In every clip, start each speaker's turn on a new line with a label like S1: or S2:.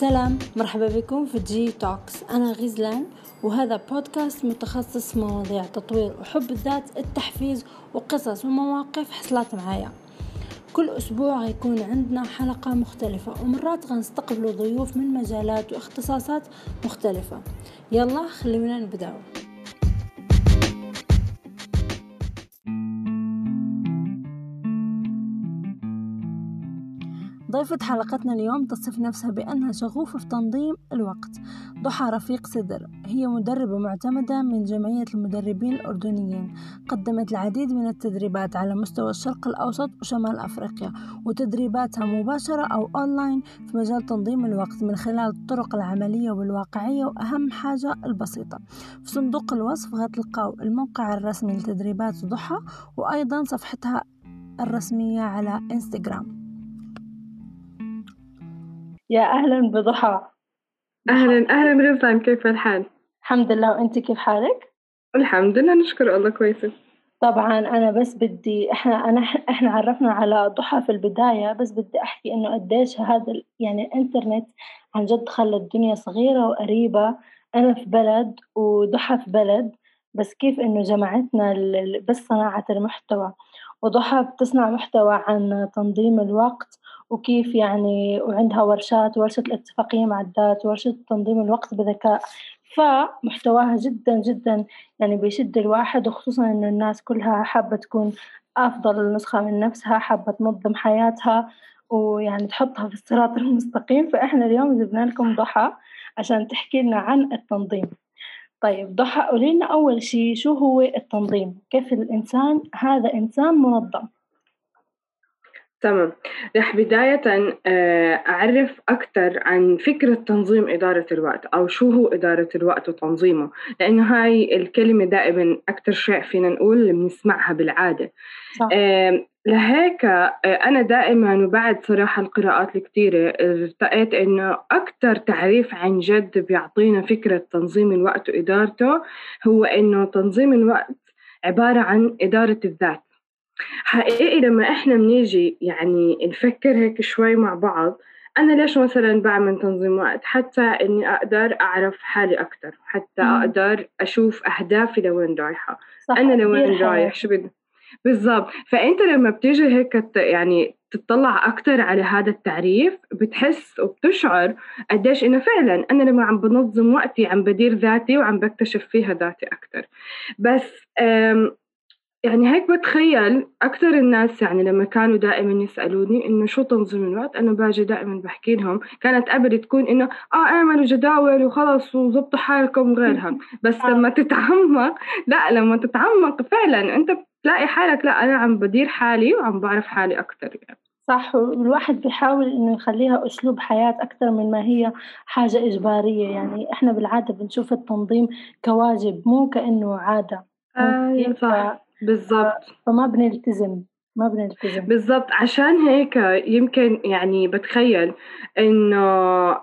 S1: سلام مرحبا بكم في Geetalks أنا غزلان وهذا بودكاست متخصص في مواضيع تطوير وحب الذات التحفيز وقصص ومواقف حصلت معايا. كل أسبوع غيكون عندنا حلقة مختلفة ومرات غنستقبلوا ضيوف من مجالات واختصاصات مختلفة. يلا خلونا نبدأ. ضيفة حلقتنا اليوم تصف نفسها بأنها شغوفة في تنظيم الوقت. ضحى رفيق سدر هي مدربة معتمدة من جمعية المدربين الأردنيين. قدمت العديد من التدريبات على مستوى الشرق الأوسط وشمال أفريقيا وتدريباتها مباشرة أو أونلاين في مجال تنظيم الوقت من خلال الطرق العملية والواقعية وأهم حاجة البسيطة. في صندوق الوصف غتلقاو الموقع الرسمي لتدريبات ضحى وأيضا صفحتها الرسمية على إنستغرام. يا أهلا بضحى.
S2: أهلا أهلا رزان كيف الحال؟
S1: الحمد لله. وأنت كيف حالك؟
S2: الحمد لله نشكر الله كويسة
S1: طبعا أنا بس بدي إحنا أنا إحنا عرفنا على ضحى في البداية بس بدي أحكي إنه قديش هذا يعني الإنترنت عن جد خلى الدنيا صغيرة وقريبة. أنا في بلد وضحى في بلد بس كيف إنه جمعتنا بس صناعة المحتوى. وضحى بتصنع محتوى عن تنظيم الوقت وكيف يعني وعندها ورشات ورشة الاتفاقية مع الذات ورشة تنظيم الوقت بذكاء. فمحتواها جدا جدا يعني بيشد الواحد وخصوصا إنه الناس كلها حابة تكون أفضل نسخة من نفسها حابة تنظم حياتها ويعني تحطها في الصراط المستقيم. فإحنا اليوم جبنا لكم ضحى عشان تحكي لنا عن التنظيم. طيب ضحى قولي لنا أول شيء شو هو التنظيم؟ كيف الإنسان هذا إنسان منظم؟
S2: تمام. رح بداية آه، أعرف أكثر عن فكرة تنظيم إدارة الوقت أو شو هو إدارة الوقت وتنظيمه لأنه هاي الكلمة دائما أكثر شيء فينا نقول بنسمعها بالعادة. صح. لهيك آه، أنا دائما وبعد صراحة القراءات الكثيرة ارتقيت إنه أكثر تعريف عن جد بيعطينا فكرة تنظيم الوقت وإدارته هو إنه تنظيم الوقت عبارة عن إدارة الذات. حقيقي لما إحنا بنيجي يعني نفكر هيك شوي مع بعض أنا ليش مثلا بعمل تنظيم وقت؟ حتى إني أقدر أعرف حالي أكتر حتى مم. أقدر أشوف أهدافي لوين رايحة. أنا لوين رايح؟ شو بدي؟ بالضبط. فأنت لما بتيجي هيك يعني تطلع أكتر على هذا التعريف بتحس وبتشعر قديش إنه فعلا أنا لما عم بنظم وقتي عم بدير ذاتي وعم بكتشف فيها ذاتي أكتر. بس يعني هيك بتخيل أكثر الناس يعني لما كانوا دائما يسألوني إنه شو تنظيم الوقت أنا باجي دائما بحكي لهم كانت قبل تكون إنه آه اعملوا جداول وخلص وظبطوا حالكم غيرها بس آه. لما تتعمق لا لما تتعمق فعلا أنت بتلاقي حالك لا أنا عم بدير حالي وعم بعرف حالي أكثر يعني.
S1: صح والواحد بيحاول إنه يخليها أسلوب حياة أكثر من ما هي حاجة إجبارية. يعني إحنا بالعادة بنشوف التنظيم كواجب مو كأنه عادة.
S2: آه صح. بالضبط.
S1: فما بنلتزم ما بنلتزم.
S2: بالضبط. عشان هيك يمكن يعني بتخيل إنه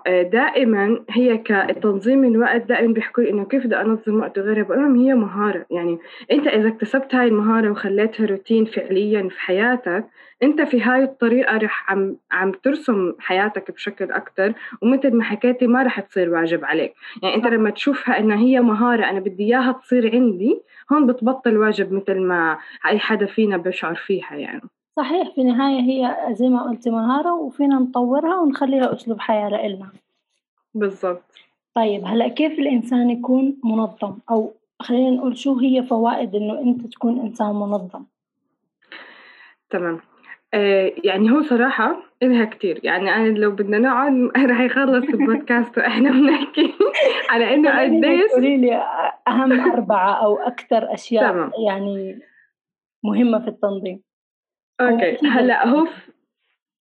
S2: آه، دائما هي كتنظيم الوقت دائما بيحكوا إنه كيف بدي أنظم وقت غيرها بقول لهم هي مهارة. يعني أنت إذا اكتسبت هاي المهارة وخليتها روتين فعليا في حياتك أنت في هاي الطريقة رح عم عم ترسم حياتك بشكل أكثر ومثل ما حكيتي ما رح تصير واجب عليك. يعني أنت لما تشوفها إنها هي مهارة أنا بدي إياها تصير عندي هون بتبطل واجب مثل ما أي حدا فينا بيشعر فيها يعني.
S1: صحيح في النهاية هي زي ما قلتي مهارة وفينا نطورها ونخليها أسلوب حياة لإلنا.
S2: بالضبط.
S1: طيب هلأ كيف الإنسان يكون منظم؟ أو خلينا نقول شو هي فوائد إنه أنت تكون إنسان منظم؟
S2: تمام. يعني هو صراحة إلها كتير. يعني أنا لو بدنا نقعد رح يخلص البودكاست وإحنا بنحكي على إنه قديش
S1: قولي لي أهم أربعة أو أكثر أشياء تمام. يعني مهمة في التنظيم.
S2: أوكي. هلأ هو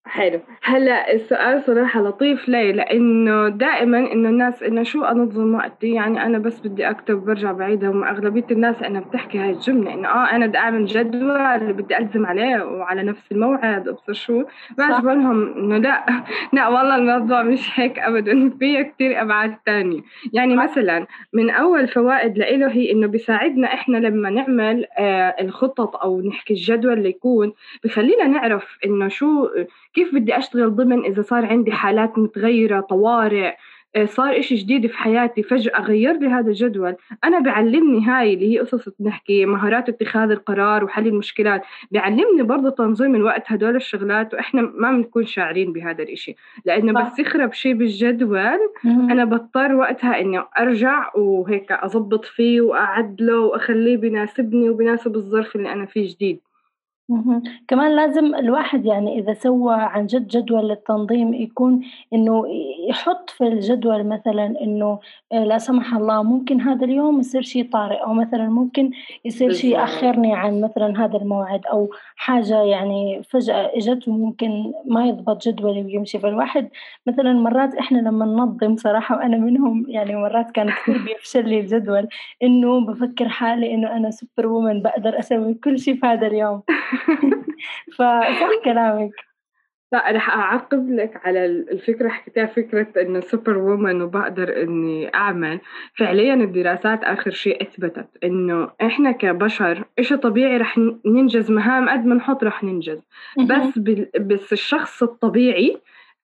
S2: حلو. هلا السؤال صراحة لطيف ليه؟ لأنه دائما إنه الناس إنه شو أنظم وقتي؟ يعني أنا بس بدي أكتب برجع بعيدها وأغلبية الناس إنها بتحكي هاي الجملة إنه آه أنا بدي أعمل جدول اللي بدي ألزم عليه وعلى نفس الموعد أبصر شو. بس لهم إنه لا لا والله الموضوع مش هيك أبدا. فيه كتير أبعاد تانية. يعني مثلا من أول فوائد لإله هي إنه بيساعدنا إحنا لما نعمل آه الخطط أو نحكي الجدول اللي يكون. بخلينا نعرف إنه شو كيف بدي أشتغل ضمن إذا صار عندي حالات متغيرة طوارئ آه، صار إشي جديد في حياتي فجأة غير لي هذا الجدول. أنا بعلمني هاي اللي هي قصص بنحكي مهارات اتخاذ القرار وحل المشكلات. بيعلمني برضه تنظيم الوقت هدول الشغلات وإحنا ما بنكون شاعرين بهذا الإشي. لأنه بس يخرب شيء بالجدول أنا بضطر وقتها إني أرجع وهيك أضبط فيه وأعدله وأخليه بيناسبني وبيناسب الظرف اللي أنا فيه جديد.
S1: اهم، كمان لازم الواحد يعني إذا سوى عن جد جدول للتنظيم يكون إنه يحط في الجدول مثلًا إنه آه، لا سمح الله ممكن هذا اليوم يصير شي طارئ أو مثلًا ممكن يصير شي يأخرني عن مثلًا هذا الموعد أو حاجة يعني فجأة إجت وممكن ما يضبط جدولي ويمشي، فالواحد مثلًا مرات إحنا لمّا ننظم صراحة وأنا منهم يعني مرات كان كثير بيفشل لي الجدول إنه بافكر حالي إنه أنا superwoman باقدر أسوي كل شي في هذا اليوم. فصح كلامك.
S2: لا رح أعقب لك على الفكرة حكيتها فكرة إنه superwoman وبقدر إني أعمل. فعليا الدراسات آخر شيء أثبتت إنه إحنا كبشر إشي طبيعي رح ننجز مهام قد ما نحط رح ننجز. بس بس الشخص الطبيعي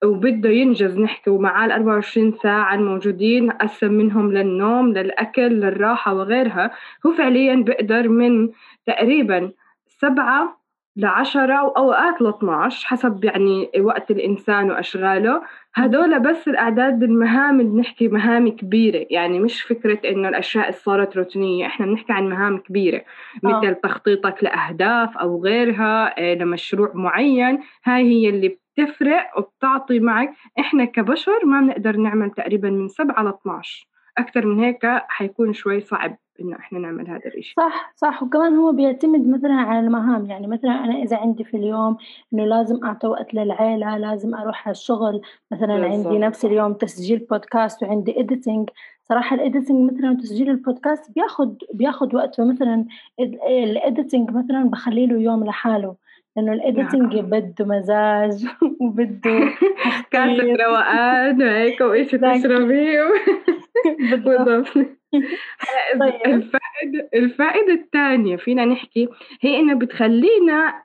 S2: وبده ينجز نحكي ومعاه ال 24 ساعة الموجودين قسم منهم للنوم للأكل للراحة وغيرها هو فعليا بقدر من تقريبا سبعة لعشرة وأوقات ل12 حسب يعني وقت الإنسان وأشغاله. هدول بس الأعداد المهام اللي بنحكي مهام كبيرة. يعني مش فكرة إنه الأشياء اللي صارت روتينية. إحنا بنحكي عن مهام كبيرة. آه. مثل تخطيطك لأهداف أو غيرها آه، لمشروع معين. هاي هي اللي بتفرق وبتعطي معك. إحنا كبشر ما بنقدر نعمل تقريبا من سبعة ل 12 أكثر من هيك حيكون شوي صعب. إنه إحنا نعمل هذا الإشي.
S1: صح صح. وكمان هو بيعتمد مثلا على المهام. يعني مثلا أنا إذا عندي في اليوم إنه لازم أعطي وقت للعيلة لازم أروح على الشغل. مثلا بالزبط. عندي نفس اليوم تسجيل بودكاست وعندي editing صراحة ال editing مثلا وتسجيل البودكاست بياخد بياخد وقت. فمثلا ال editing مثلا بخلي له يوم لحاله. لأنه ال editing نعم. بده مزاج وبده
S2: كاسة روقان وهيك وإيش تشربيه بالضبط. طيب. الفائدة الفائدة الثانية فينا نحكي هي إنها بتخلينا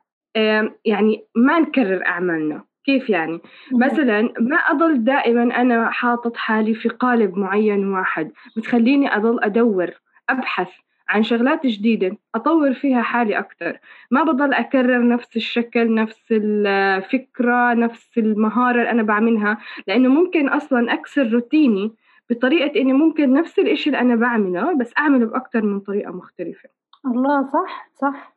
S2: يعني ما نكرر أعمالنا كيف يعني؟ مثلا ما أضل دائما أنا حاطط حالي في قالب معين واحد بتخليني أضل أدور أبحث عن شغلات جديدة أطور فيها حالي أكثر ما بضل أكرر نفس الشكل نفس الفكرة نفس المهارة اللي أنا بعملها لأنه ممكن أصلا أكسر روتيني بطريقة إني ممكن نفس الإشي اللي أنا بعمله بس أعمله بأكثر من طريقة مختلفة.
S1: الله صح صح.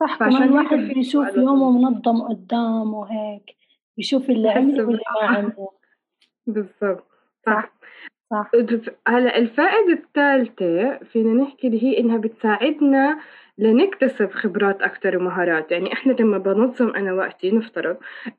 S1: صح كمان الواحد بيشوف يومه منظم قدامه هيك بيشوف اللي عمله واللي ما عمله.
S2: بالضبط صح. صح هلأ الفائدة الثالثة فينا نحكي اللي هي إنها بتساعدنا لنكتسب خبرات أكتر ومهارات. يعني إحنا لما بنظم أنا وقتي نفترض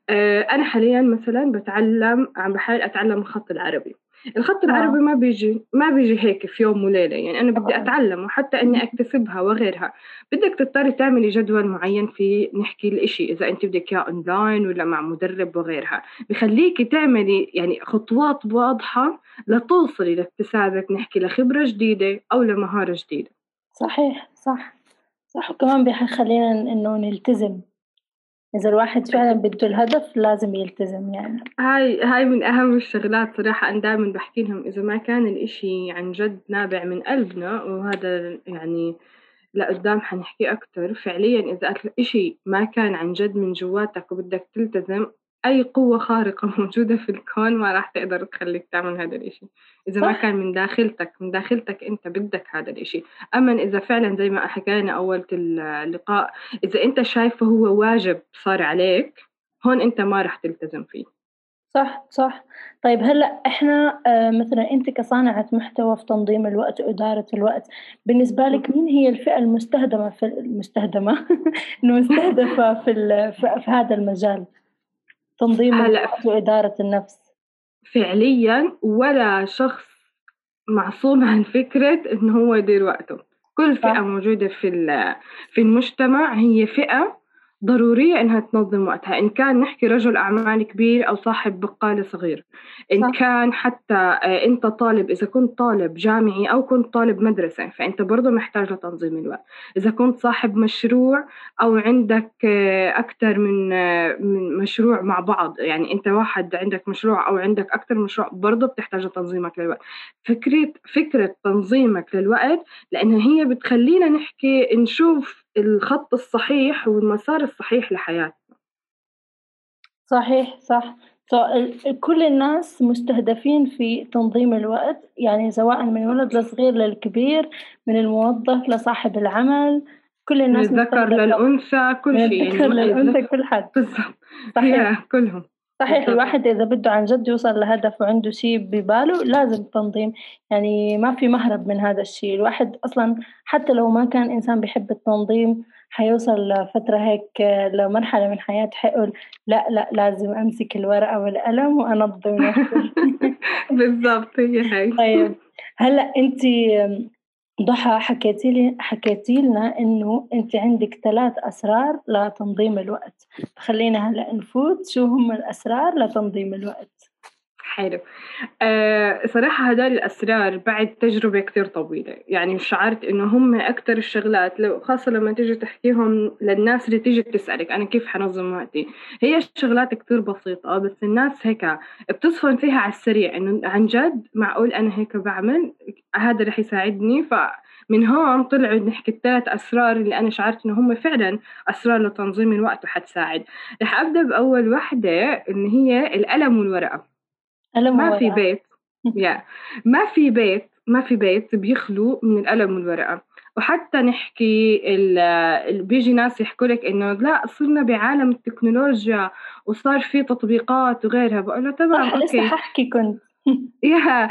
S2: آه أنا حاليا مثلا بتعلم عم بحاول أتعلم الخط العربي. الخط العربي آه. ما بيجي ما بيجي هيك في يوم وليلة يعني أنا بدي أتعلم وحتى إني أكتسبها وغيرها. بدك تضطري تعملي جدول معين في نحكي الإشي إذا أنت بدك إياه أونلاين ولا مع مدرب وغيرها. بخليكي تعملي يعني خطوات واضحة لتوصلي لاكتسابك نحكي لخبرة جديدة أو لمهارة جديدة.
S1: صحيح صح. صح. وكمان بيخلينا إنه نلتزم. إذا الواحد فعلا بده الهدف لازم يلتزم يعني.
S2: هاي هاي من أهم الشغلات صراحة أنا دائما بحكي لهم إذا ما كان الإشي عن جد نابع من قلبنا وهذا يعني لقدام حنحكي أكتر. فعليا إذا الإشي ما كان عن جد من جواتك وبدك تلتزم أي قوة خارقة موجودة في الكون ما راح تقدر تخليك تعمل هذا الإشي. إذا صح. ما كان من داخلتك من داخلتك أنت بدك هذا الإشي. أما إذا فعلا زي ما حكينا أول اللقاء إذا أنت شايفه هو واجب صار عليك هون أنت ما راح تلتزم فيه.
S1: صح صح. طيب هلأ إحنا آه مثلا أنت كصانعة محتوى في تنظيم الوقت وإدارة الوقت بالنسبة لك مين هي الفئة المستهدمة في المستهدمة؟ المستهدفة في, في هذا المجال؟ تنظيم الوقت وإدارة النفس
S2: فعليا ولا شخص معصوم عن فكرة إنه هو يدير وقته كل فئة. موجودة في في المجتمع هي فئة ضرورية إنها تنظم وقتها. إن كان نحكي رجل أعمال كبير أو صاحب بقالة صغير. إن صح. كان حتى آه، أنت طالب إذا كنت طالب جامعي أو كنت طالب مدرسة فأنت برضه محتاج لتنظيم الوقت. إذا كنت صاحب مشروع أو عندك آه، أكثر من آه، من مشروع مع بعض يعني أنت واحد عندك مشروع أو عندك أكثر مشروع برضه بتحتاج لتنظيمك للوقت. فكرة فكرة تنظيمك للوقت لأنها هي بتخلينا نحكي نشوف الخط الصحيح والمسار الصحيح لحياتنا.
S1: صحيح صح. كل الناس مستهدفين في تنظيم الوقت يعني سواء من ولد لصغير للكبير من الموظف لصاحب العمل.
S2: كل الناس من الذكر للأنثى كل شيء
S1: من الذكر يعني للأنثى كل حد.
S2: بالضبط. صحيح. كلهم.
S1: صحيح الواحد إذا بده عن جد يوصل لهدف وعنده شيء بباله لازم تنظيم. يعني ما في مهرب من هذا الشيء. الواحد أصلا حتى لو ما كان إنسان بيحب التنظيم حيوصل لفترة هيك لمرحلة من حياته حيقول لا لا لازم أمسك الورقة والقلم وأنظم نفسي.
S2: بالضبط هي هيك
S1: طيب هلأ أنت ضحى حكيتي لي حكيتي لنا إنه أنت عندك ثلاث أسرار لتنظيم الوقت. خلينا هلأ نفوت شو هم الأسرار لتنظيم الوقت.
S2: حلو. أه صراحة هدول الأسرار بعد تجربة كتير طويلة. يعني شعرت إنه هم أكتر الشغلات لو خاصة لما تيجي تحكيهم للناس اللي تيجي تسألك أنا كيف حنظم وقتي هي شغلات كتير بسيطة بس الناس هيك بتصفن فيها على السريع إنه عن جد معقول أنا هيك بعمل هذا رح يساعدني. ف من هون طلعوا نحكي الثلاث أسرار اللي أنا شعرت إنه هم فعلا أسرار لتنظيم الوقت وحتساعد. رح أبدأ بأول وحدة اللي هي القلم والورقة. ما في بيت. يا ما في بيت ما في بيت بيخلو من القلم والورقة. وحتى نحكي ال بيجي ناس يحكوا لك إنه لا صرنا بعالم التكنولوجيا وصار في تطبيقات وغيرها. بقول له تمام
S1: أوكي لسه ححكي كنت.
S2: يا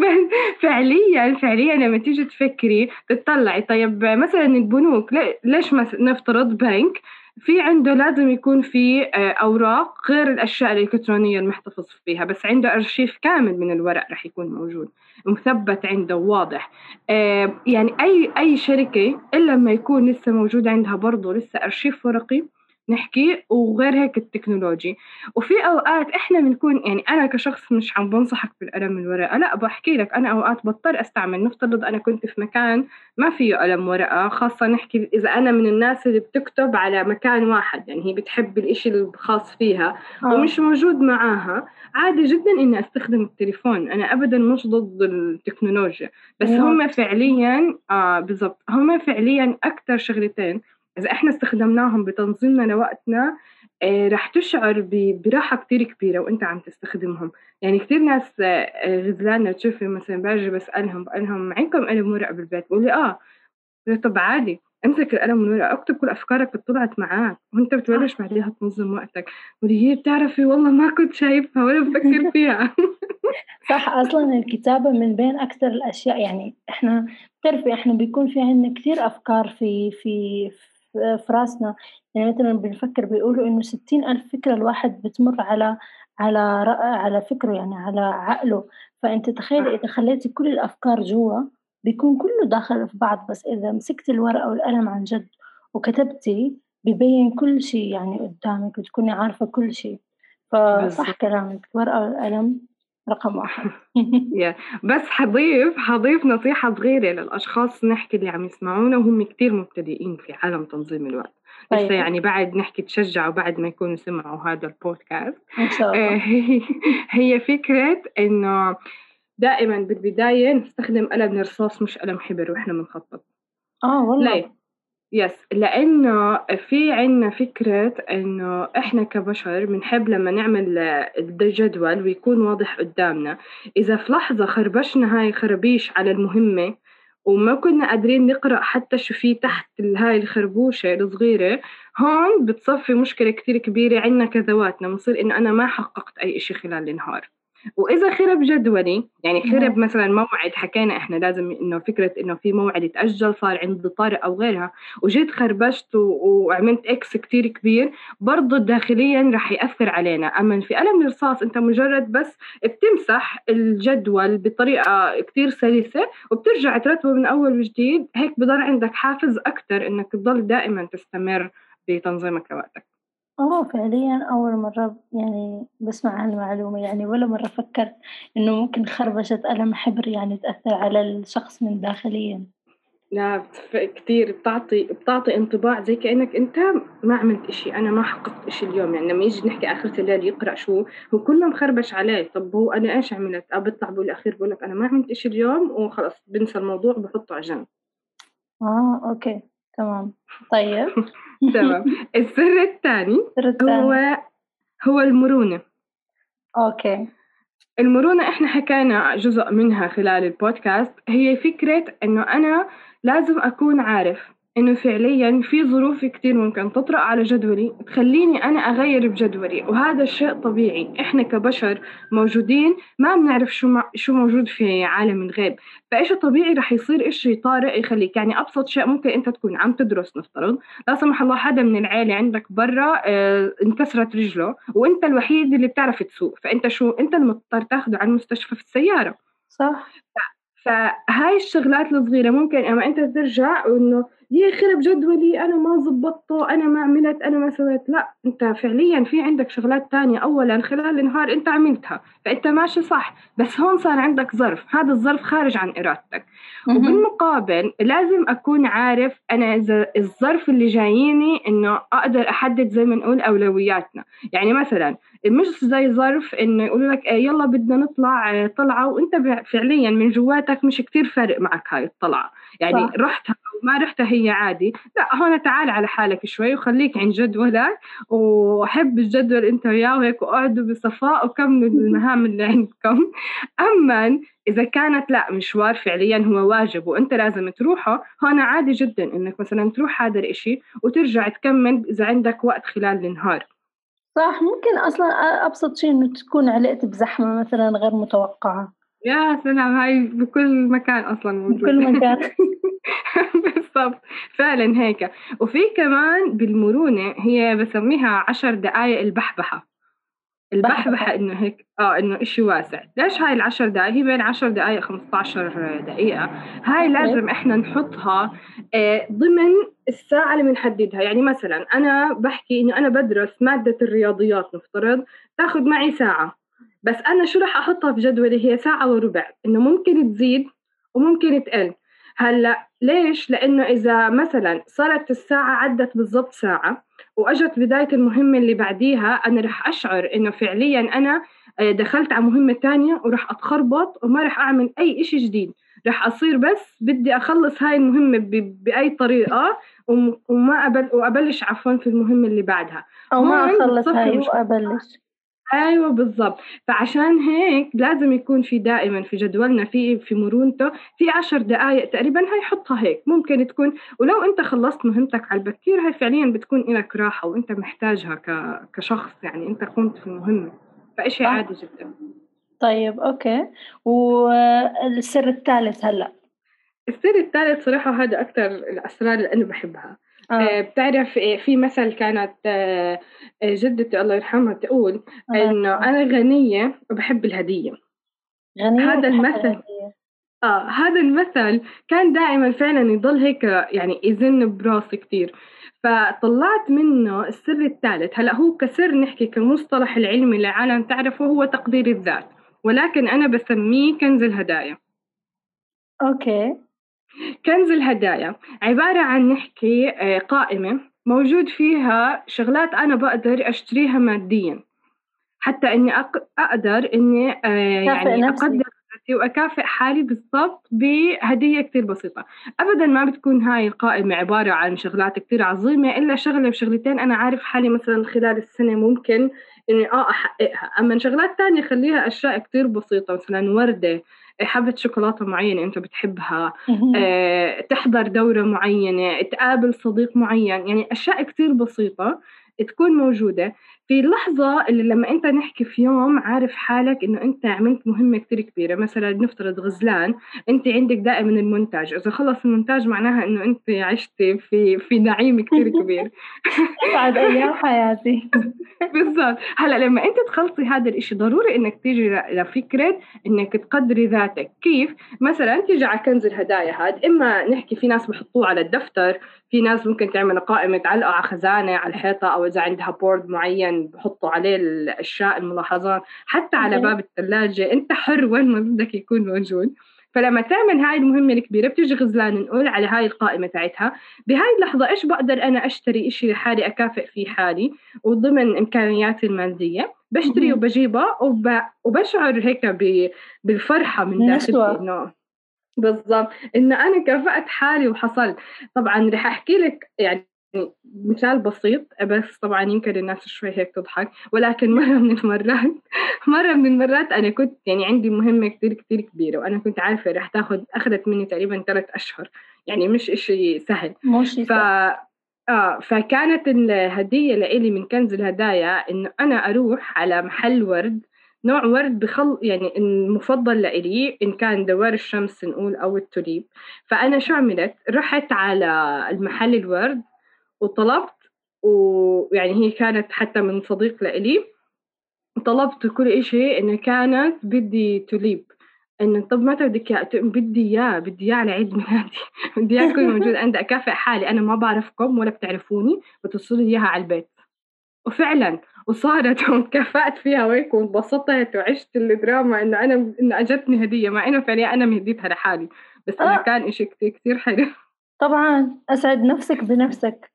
S2: فعليا فعليا لما تيجي تفكري تطلعي. طيب مثلا البنوك ليش نفترض بنك؟ في عنده لازم يكون في آه، أوراق غير الأشياء الإلكترونية المحتفظ فيها بس عنده أرشيف كامل من الورق رح يكون موجود مثبت عنده واضح. آه، يعني أي أي شركة إلا لما يكون لسه موجود عندها برضه لسه أرشيف ورقي نحكي وغير هيك التكنولوجي. وفي أوقات إحنا بنكون يعني أنا كشخص مش عم بنصحك بالقلم الورقه لا بحكي لك أنا أوقات بضطر أستعمل. نفترض أنا كنت في مكان ما فيه قلم ورقة خاصة نحكي إذا أنا من الناس اللي بتكتب على مكان واحد يعني هي بتحب الإشي الخاص فيها آه. ومش موجود معاها. عادي جدا إني أستخدم التليفون. أنا ابدا مش ضد التكنولوجيا. بس هم فعليا آه بالضبط. هم فعليا أكثر شغلتين إذا إحنا استخدمناهم بتنظيمنا لوقتنا آه، رح تشعر براحة كتير كبيرة وأنت عم تستخدمهم. يعني كتير ناس آه، غزلانة تشوفي مثلا باجي بسألهم بقولهم عندكم قلم ورقة بالبيت؟ بقول لي آه. طب عادي امسك القلم والورقة اكتب كل أفكارك اللي طلعت معاك وإنت بتبلش بعديها تنظم وقتك. ولي هي بتعرفي؟ والله ما كنت شايفها ولا بفكر فيها.
S1: صح أصلا الكتابة من بين أكثر الأشياء يعني إحنا بتعرفي إحنا بيكون في عندنا كثير أفكار في في في راسنا. يعني مثلا بنفكر بيقولوا إنه ستين ألف فكرة الواحد بتمر على على على فكره يعني على عقله. فأنت تخيلي إذا خليتي كل الأفكار جوا بيكون كله داخل في بعض. بس إذا مسكتي الورقة والقلم عن جد وكتبتي ببين كل شيء يعني قدامك بتكوني عارفة كل شيء. فصح كلامك. الورقة والقلم رقم واحد
S2: بس حضيف حضيف نصيحة صغيرة للأشخاص نحكي اللي عم يسمعونا وهم كتير مبتدئين في عالم تنظيم الوقت طيب. لسه يعني بعد نحكي تشجعوا بعد ما يكونوا سمعوا هذا البودكاست
S1: إن شاء الله.
S2: هي, هي فكرة إنه دائما بالبداية نستخدم قلم رصاص مش قلم حبر وإحنا بنخطط
S1: آه والله
S2: ليه؟ يس لأنه في عنا فكرة إنه إحنا كبشر بنحب لما نعمل الجدول ويكون واضح قدامنا. إذا في لحظة خربشنا هاي خربيش على المهمة وما كنا قادرين نقرأ حتى شو في تحت هاي الخربوشة الصغيرة هون بتصفي مشكلة كتير كبيرة عنا كذواتنا. بصير إنه أنا ما حققت أي إشي خلال النهار. وإذا خرب جدولي يعني خرب مثلا موعد حكينا إحنا لازم إنه فكرة إنه في موعد يتأجل صار عند طارئ أو غيرها وجيت خربشت وعملت إكس كتير كبير برضه داخليا رح يأثر علينا. أما في قلم الرصاص أنت مجرد بس بتمسح الجدول بطريقة كتير سلسة وبترجع ترتبه من أول وجديد هيك بضل عندك حافز أكثر إنك تضل دائما تستمر بتنظيمك لوقتك.
S1: آه فعليًا أول مرة يعني بسمع هالمعلومة يعني ولا مرة فكرت إنه ممكن خربشة قلم حبر يعني تأثر على الشخص من داخليًا.
S2: لا كتير بتعطي بتعطي انطباع زي كأنك أنت ما عملت إشي أنا ما حققت إشي اليوم يعني لما يجي نحكي آخرة الليل يقرأ شو هو كله مخربش عليه طب هو أنا إيش عملت؟ أو بيطلع بالأخير بقول لك أنا ما عملت إشي اليوم وخلص بنسى الموضوع بحطه على جنب.
S1: آه okay تمام. طيب.
S2: تمام. السر الثاني هو هو المرونة.
S1: okay.
S2: المرونة إحنا حكينا جزء منها خلال البودكاست. هي فكرة إنه أنا لازم أكون عارف. إنه فعليا في ظروف كتير ممكن تطرأ على جدولي تخليني أنا أغير بجدولي وهذا الشيء طبيعي. إحنا كبشر موجودين ما بنعرف شو شو موجود في عالم الغيب. فإيش طبيعي رح يصير؟ إشي طارئ يخليك؟ يعني أبسط شيء ممكن أنت تكون عم تدرس نفترض لا سمح الله حدا من العيلة عندك برا آه انكسرت رجله وأنت الوحيد اللي بتعرف تسوق. فأنت شو؟ أنت المضطر تاخده على المستشفى في السيارة.
S1: صح.
S2: فهاي الشغلات الصغيرة ممكن أما أنت ترجع وإنه يا خرب جدولي أنا ما زبطته أنا ما عملت أنا ما سويت. لا أنت فعليا في عندك شغلات تانية. أولا خلال النهار أنت عملتها فأنت ماشي صح بس هون صار عندك ظرف. هذا الظرف خارج عن إرادتك. وبالمقابل لازم أكون عارف أنا إذا الظرف اللي جاييني إنه أقدر أحدد زي ما نقول أولوياتنا. يعني مثلا مش زي ظرف إنه يقولوا لك إيه يلا بدنا نطلع آه، طلعة. وأنت فعليا من جواتك مش كتير فارق معك هاي الطلعة. يعني صح. رحتها ما رحتها هي عادي. لا هون تعال على حالك شوي وخليك عند جدولك وحب الجدول أنت وياه وهيك واقعدوا بصفاء وكملوا المهام اللي عندكم. أما إذا كانت لا مشوار فعليا هو واجب وأنت لازم تروحه هون عادي جدا إنك مثلا تروح هذا الإشي وترجع تكمل إذا عندك وقت خلال النهار.
S1: صح ممكن أصلا ابسط شيء إنه تكون علقت بزحمة مثلا غير متوقعة.
S2: يا سلام هاي بكل مكان أصلا موجود
S1: بكل مكان.
S2: بالضبط. فعلا هيك. وفي كمان بالمرونة هي بسميها عشر دقائق البحبحة. البحبحة إنه هيك آه إنه إشي واسع، ليش هاي العشر دقائق؟ هي بين عشر دقائق 15 دقيقة، هاي لازم إحنا نحطها آه، ضمن الساعة اللي بنحددها، يعني مثلا أنا بحكي إنه أنا بدرس مادة الرياضيات نفترض تاخذ معي ساعة، بس أنا شو راح أحطها في جدولي؟ هي ساعة وربع، إنه ممكن تزيد وممكن تقل، هلأ ليش؟ لأنه إذا مثلا صارت الساعة عدت بالضبط ساعة وأجت بداية المهمة اللي بعديها أنا رح أشعر إنه فعليا أنا آه، دخلت على مهمة تانية وراح أتخربط وما راح أعمل أي إشي جديد. راح أصير بس بدي أخلص هاي المهمة بأي طريقة وما أبل وأبلش عفوا في المهمة اللي بعدها.
S1: أو ما أخلص هاي وأبلش.
S2: أيوه بالضبط. فعشان هيك لازم يكون في دائما في جدولنا في في مرونته في عشر دقائق تقريبا هاي حطها هيك. ممكن تكون ولو أنت خلصت مهمتك على البكير هاي فعليا بتكون لك راحة وأنت محتاجها ك... كشخص يعني أنت قمت في المهمة. فإشي عادي جدا.
S1: طيب أوكي. والسر الثالث هلأ؟
S2: السر الثالث صراحة هذا أكثر الأسرار اللي أنا بحبها. آه. آه. بتعرف إيه، في مثل كانت آه، جدتي الله يرحمها تقول آه. إنه أنا غنية وبحب الهدية
S1: غنية
S2: هذا المثل آه هذا المثل كان دائما فعلا يضل هيك يعني يزن براسي كثير فطلعت منه السر الثالث هلأ هو كسر نحكي كمصطلح العلمي للعالم تعرفه هو تقدير الذات ولكن أنا بسميه كنز الهدايا
S1: أوكي
S2: كنز الهدايا. عبارة عن نحكي آه، قائمة موجود فيها شغلات أنا بقدر أشتريها ماديا حتى إني أقدر إني آه، يعني أقدر نفسي وأكافئ حالي بالضبط بهدية كتير بسيطة. أبدا ما بتكون هاي القائمة عبارة عن شغلات كتير عظيمة إلا شغلة بشغلتين أنا عارف حالي مثلا خلال السنة ممكن إني آه أحققها. أما شغلات تانية خليها أشياء كتير بسيطة مثلا وردة حبة شوكولاتة معينة أنت بتحبها أه، تحضر دورة معينة تقابل صديق معين يعني أشياء كتير بسيطة تكون موجودة. في اللحظة اللي لما أنت نحكي في يوم عارف حالك إنه أنت عملت مهمة كتير كبيرة مثلا نفترض غزلان أنت عندك دائما المونتاج إذا خلص المونتاج معناها إنه أنت عشتي في في نعيم كتير كبير.
S1: بعد أيام حياتي.
S2: بالضبط. هلأ لما أنت تخلصي هذا الإشي ضروري إنك تيجي لفكرة إنك تقدري ذاتك. كيف؟ مثلا تيجي على كنز الهدايا هذا إما نحكي في ناس بحطوه على الدفتر في ناس ممكن تعمل قائمة تعلقه على خزانة على الحيطة أو إذا عندها بورد معين بحطوا عليه الأشياء الملاحظات. حتى على باب الثلاجة أنت حر وين ما بدك يكون موجود. فلما تعمل هاي المهمة الكبيرة بتيجي غزلان نقول على هاي القائمة تاعتها بهاي اللحظة إيش بقدر أنا أشتري إشي لحالي أكافئ فيه حالي؟ وضمن إمكانياتي المادية بشتري وبجيبه وب... وبشعر هيك ب... بالفرحة من داخلي إنه بالضبط. إنه أنا كافأت حالي وحصل. طبعا رح أحكي لك يعني مثال بسيط بس طبعا يمكن الناس شوي هيك تضحك ولكن مرة من المرات مرة من المرات أنا كنت يعني عندي مهمة كتير كتير كبيرة وأنا كنت عارفة رح تاخد أخذت مني تقريبا ثلاث أشهر. يعني مش إشي سهل.
S1: مش ف...
S2: آه فكانت الهدية لإلي من كنز الهدايا إنه أنا أروح على محل ورد نوع ورد بخل يعني المفضل لإلي إن كان دوار الشمس نقول أو التوليب فأنا شو عملت؟ رحت على المحل الورد وطلبت ويعني هي كانت حتى من صديق لإلي. طلبت كل إشي إنه كانت بدي توليب إنه طب متى بدك إياه؟ بدي إياه بدي إياه على عيد ميلادي. بدي إياه يكون موجود عندي أكافئ حالي. أنا ما بعرفكم ولا بتعرفوني بتوصلوا إياها على البيت. وفعلا وصارت وكافأت فيها وهيك وانبسطت وعشت الدراما إنه أنا إنه أجتني هدية مع إنه فعليا أنا مهديتها لحالي بس آه. كان إشي كتير كتير حلو.
S1: طبعا أسعد نفسك بنفسك.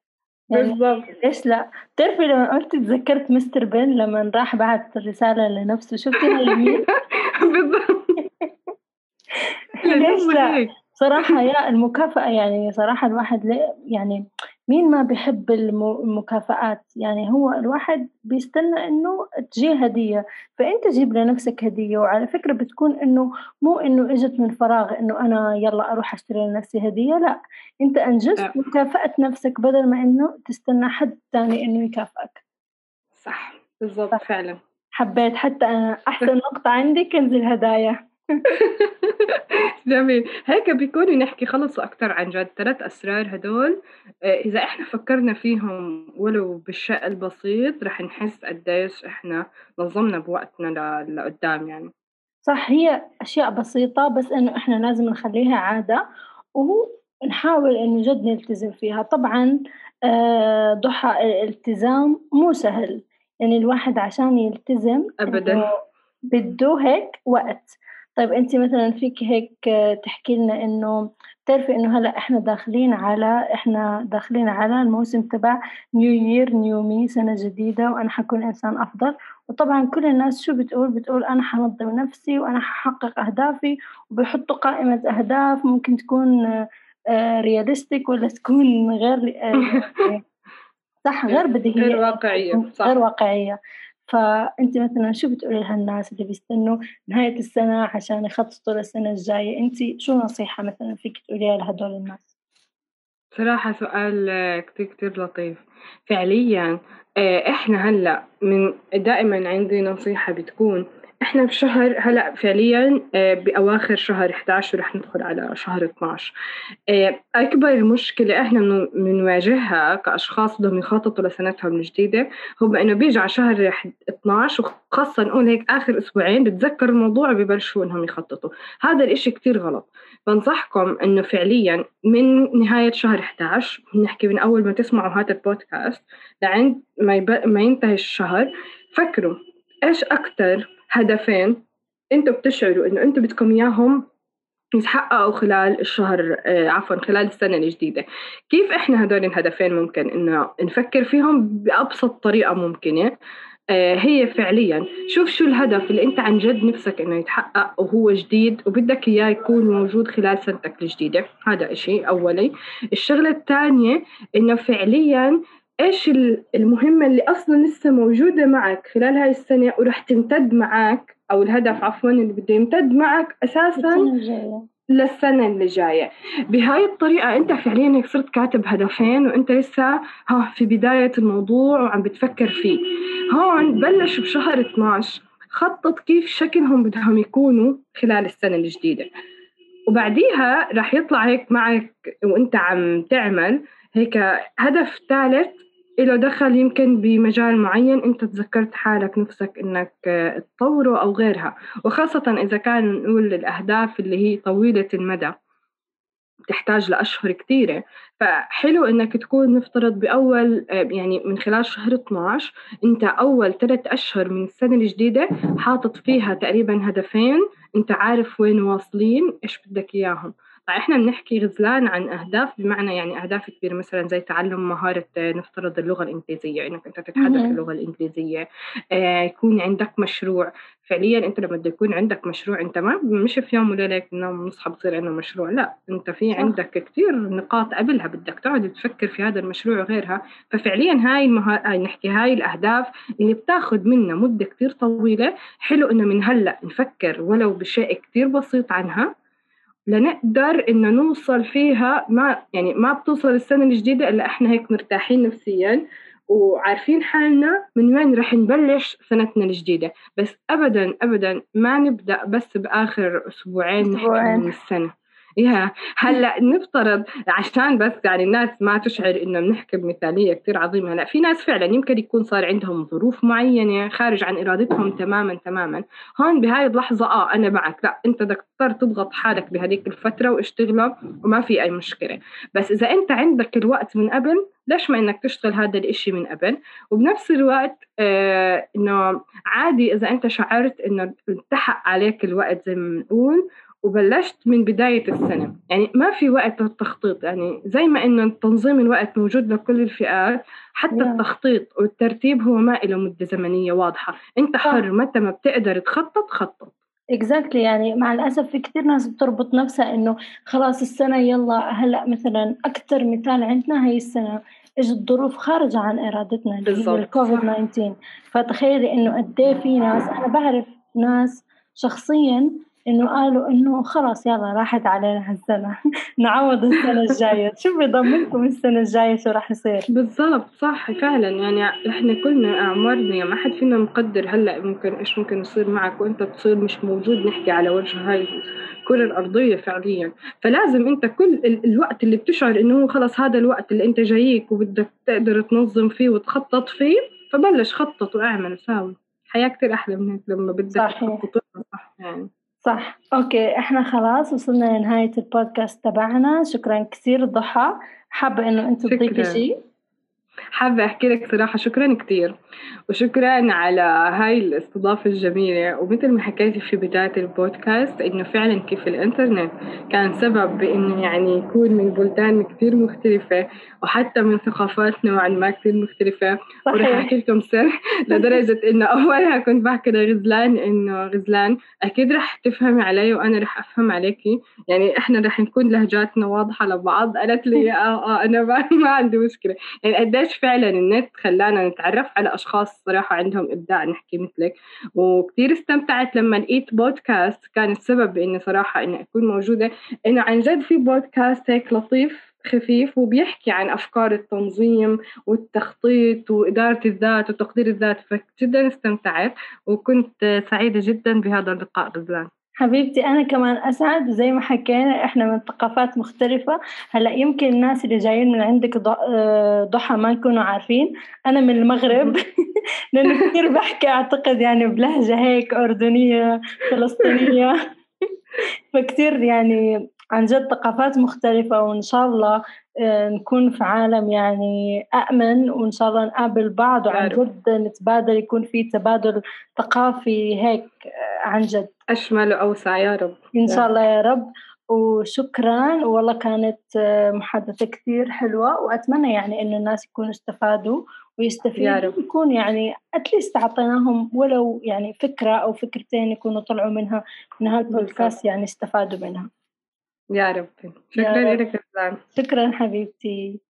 S2: يعني بالضبط.
S1: ليش لا؟ بتعرفي لما قلت تذكرت مستر بن لما راح بعت رسالة لنفسه شفتي هالمين
S2: بالضبط.
S1: ليش لا؟ صراحة يا المكافأة يعني صراحة الواحد يعني مين ما بيحب المكافآت؟ يعني هو الواحد بيستنى إنه تجيه هدية. فأنت جيب لنفسك هدية وعلى فكرة بتكون إنه مو إنه إجت من فراغ إنه أنا يلا أروح أشتري لنفسي هدية لا. أنت أنجزت وكافأت نفسك بدل ما إنه تستنى حد ثاني إنه يكافئك.
S2: صح بالضبط فعلا.
S1: حبيت حتى أنا أحسن نقطة عندي كنز الهدايا.
S2: جميل. هيك بيكون نحكي خلص أكتر عن جد ثلاث أسرار هدول. آه، إذا إحنا فكرنا فيهم ولو بالشيء البسيط رح نحس قديش إحنا نظمنا بوقتنا لقدام يعني.
S1: صح هي أشياء بسيطة بس إنه إحنا لازم نخليها عادة ونحاول إنه جد نلتزم فيها. طبعا آه، ضحى الالتزام مو سهل. يعني الواحد عشان يلتزم
S2: أبدا.
S1: بده هيك وقت. طيب أنتِ مثلًا فيكِ هيك تحكي لنا إنه بتعرفي إنه هلأ إحنا داخلين على إحنا داخلين على الموسم تبع new year new me سنة جديدة وأنا حكون إنسان أفضل، وطبعًا كل الناس شو بتقول؟ بتقول أنا حنظم نفسي وأنا ححقق أهدافي وبيحطوا قائمة أهداف ممكن تكون رياليستيك ولا تكون غير صح غير بديهية
S2: غير واقعية
S1: صح غير واقعية. فأنتِ مثلًا شو بتقولي لهالناس اللي بيستنوا نهاية السنة عشان يخططوا للسنة الجاية، أنتِ شو نصيحة مثلًا فيكِ تقوليها لهدول الناس؟
S2: صراحة سؤال كتير كتير لطيف، فعليًا آه، إحنا هلأ من دائمًا عندي نصيحة بتكون إحنا بشهر هلأ فعليًا آه، بأواخر شهر 11 ورح ندخل على شهر 12 آه، أكبر مشكلة إحنا بنواجهها كأشخاص بدهم يخططوا لسنتهم الجديدة هو إنه بيجي على شهر 12 وخاصة نقول هيك آخر أسبوعين بتذكر الموضوع وببلشوا إنهم يخططوا. هذا الإشي كتير غلط. بنصحكم إنه فعليًا من نهاية شهر 11 بنحكي من أول ما تسمعوا هذا البودكاست لعند ما, ما ينتهي الشهر فكروا إيش أكتر هدفين. أنتوا بتشعروا انه أنتوا بدكم اياهم يتحققوا خلال الشهر آه عفوا خلال السنة الجديدة. كيف إحنا هدول الهدفين ممكن إنه نفكر فيهم؟ بأبسط طريقة ممكنة آه هي فعليا شوف شو الهدف اللي أنت عن جد نفسك إنه يتحقق وهو جديد وبدك إياه يكون موجود خلال سنتك الجديدة. هذا إشي أولي. الشغلة الثانية إنه فعليا إيش المهمة اللي أصلا لسه موجودة معك خلال هاي السنة وراح تمتد معك أو الهدف عفوا اللي بده يمتد معك أساسا للسنة اللي جاية. بهاي الطريقة أنت فعليا هيك صرت كاتب هدفين وأنت لسه ها في بداية الموضوع وعم بتفكر فيه. هون بلش بشهر 12 خطط كيف شكلهم بدهم يكونوا خلال السنة الجديدة. وبعديها راح يطلع هيك معك وأنت عم تعمل هيك هدف ثالث له دخل يمكن بمجال معين أنت تذكرت حالك نفسك إنك تطوره أو غيرها. وخاصة إذا كان نقول الأهداف اللي هي طويلة المدى بتحتاج لأشهر كثيرة فحلو إنك تكون نفترض بأول يعني من خلال شهر 12 أنت أول ثلاث أشهر من السنة الجديدة حاطط فيها تقريبا هدفين أنت عارف وين واصلين إيش بدك إياهم. فإحنا بنحكي غزلان عن أهداف بمعنى يعني أهداف كبيرة مثلا زي تعلم مهارة نفترض اللغة الإنجليزية. إنك أنت تتحدث اللغة الإنجليزية آه، يكون عندك مشروع. فعليا أنت لما بده يكون عندك مشروع أنت ما مش في يوم وليلة ننام ونصحى بصير عندنا مشروع. لا أنت في عندك كثير نقاط قبلها. بدك تقعد تفكر في هذا المشروع وغيرها. ففعليا هاي المهار... هاي نحكي هاي الأهداف اللي بتاخذ منا مدة كثير طويلة. حلو إنه من هلأ نفكر ولو بشيء كثير بسيط عنها. لنقدر إن نوصل فيها ما يعني ما بتوصل السنة الجديدة إلا إحنا هيك مرتاحين نفسيا وعارفين حالنا من وين رح نبلش سنتنا الجديدة بس أبدا أبدا ما نبدأ بس بآخر أسبوعين, أسبوعين. من السنة يا هلأ نفترض عشان بس يعني الناس ما تشعر إنه بنحكي بمثالية كثير عظيمة. لا في ناس فعلا يمكن يكون صار عندهم ظروف معينة خارج عن إرادتهم تماما تماما. هون بهاي اللحظة آه أنا معك. لأ أنت بدك تضطر تضغط حالك بهذيك الفترة واشتغله وما في أي مشكلة. بس إذا أنت عندك الوقت من قبل ليش ما إنك تشتغل هذا الإشي من قبل؟ وبنفس الوقت آه إنه عادي إذا أنت شعرت إنه التحق عليك الوقت زي ما بنقول وبلشت من بداية السنة. يعني ما في وقت للتخطيط. يعني زي ما إنه تنظيم الوقت موجود لكل الفئات حتى yeah. التخطيط والترتيب هو ما له مدة زمنية واضحة. أنت حر متى ما بتقدر تخطط خطط.
S1: اكزاكتلي exactly. يعني مع الأسف في كثير ناس بتربط نفسها إنه خلاص السنة يلا هلأ مثلا أكثر مثال عندنا هي السنة. إجت ظروف خارجة عن إرادتنا اللي هي الكوفيد 19 فتخيلي إنه قد إيه في ناس أنا بعرف ناس شخصيا إنه قالوا إنه خلاص يلا راحت علينا هالسنة. نعوض السنة الجاية. شو بضمنكم السنة الجاية شو راح يصير؟
S2: بالضبط صح فعلا. يعني إحنا كلنا أعمارنا ما حد فينا مقدر هلأ ممكن إيش ممكن يصير معك وأنت تصير مش موجود. نحكي على وجه هاي الكرة الأرضية فعليا. فلازم أنت كل الوقت اللي بتشعر هو خلص هذا الوقت اللي أنت جايك وبدك تقدر تنظم فيه وتخطط فيه فبلش خطط وأعمل وساوي حياة كتير أحلى من هيك لما بدك تخطط صح يعني.
S1: صح. أوكي إحنا خلاص وصلنا لنهاية البودكاست تبعنا. شكرا كثير ضحى. حابة إنه أنت تضيفي شيء
S2: حابة أحكي لك صراحة شكرا كتير. وشكرا على هاي الاستضافة الجميلة. ومثل ما حكيتي في بداية البودكاست إنه فعلا كيف الإنترنت كان سبب بإنه يعني يكون من بلدان كتير مختلفة وحتى من ثقافات نوعا ما كتير مختلفة. وراح أحكي لكم سر لدرجة إنه أولها كنت بحكي لغزلان إنه غزلان أكيد رح تفهمي علي وأنا رح أفهم عليكي يعني إحنا رح نكون لهجاتنا واضحة لبعض. قالت لي آه آه أنا ما عندي مشكلة. يعني قديش فعلا النت خلانا نتعرف على أشخاص صراحة عندهم إبداع نحكي مثلك؟ وكثير استمتعت لما لقيت بودكاست كان السبب بإني صراحة إني أكون موجودة. إنه عن جد في بودكاست هيك لطيف خفيف وبيحكي عن أفكار التنظيم والتخطيط وإدارة الذات وتقدير الذات فجدا استمتعت وكنت سعيدة جدا بهذا اللقاء غزلان.
S1: حبيبتي أنا كمان أسعد. وزي ما حكينا إحنا من ثقافات مختلفة. هلأ يمكن الناس اللي جايين من عندك ضحى ما يكونوا عارفين. أنا من المغرب. لأنه كثير بحكي أعتقد يعني بلهجة هيك أردنية فلسطينية. فكتير يعني عن جد ثقافات مختلفة وإن شاء الله آه، نكون في عالم يعني أأمن وإن شاء الله نقابل بعض وعن جد نتبادل يكون في تبادل ثقافي هيك آه، عن جد.
S2: أشمل وأوسع يا رب.
S1: إن شاء الله يا رب. وشكرا. والله كانت آه، محادثة كثير حلوة وأتمنى يعني إنه الناس يكونوا استفادوا ويستفيدوا. يكون يعني أتليست أعطيناهم ولو يعني فكرة أو فكرتين يكونوا طلعوا منها من هالبودكاست يعني استفادوا منها.
S2: يا رب شكرا لك
S1: شكرا حبيبتي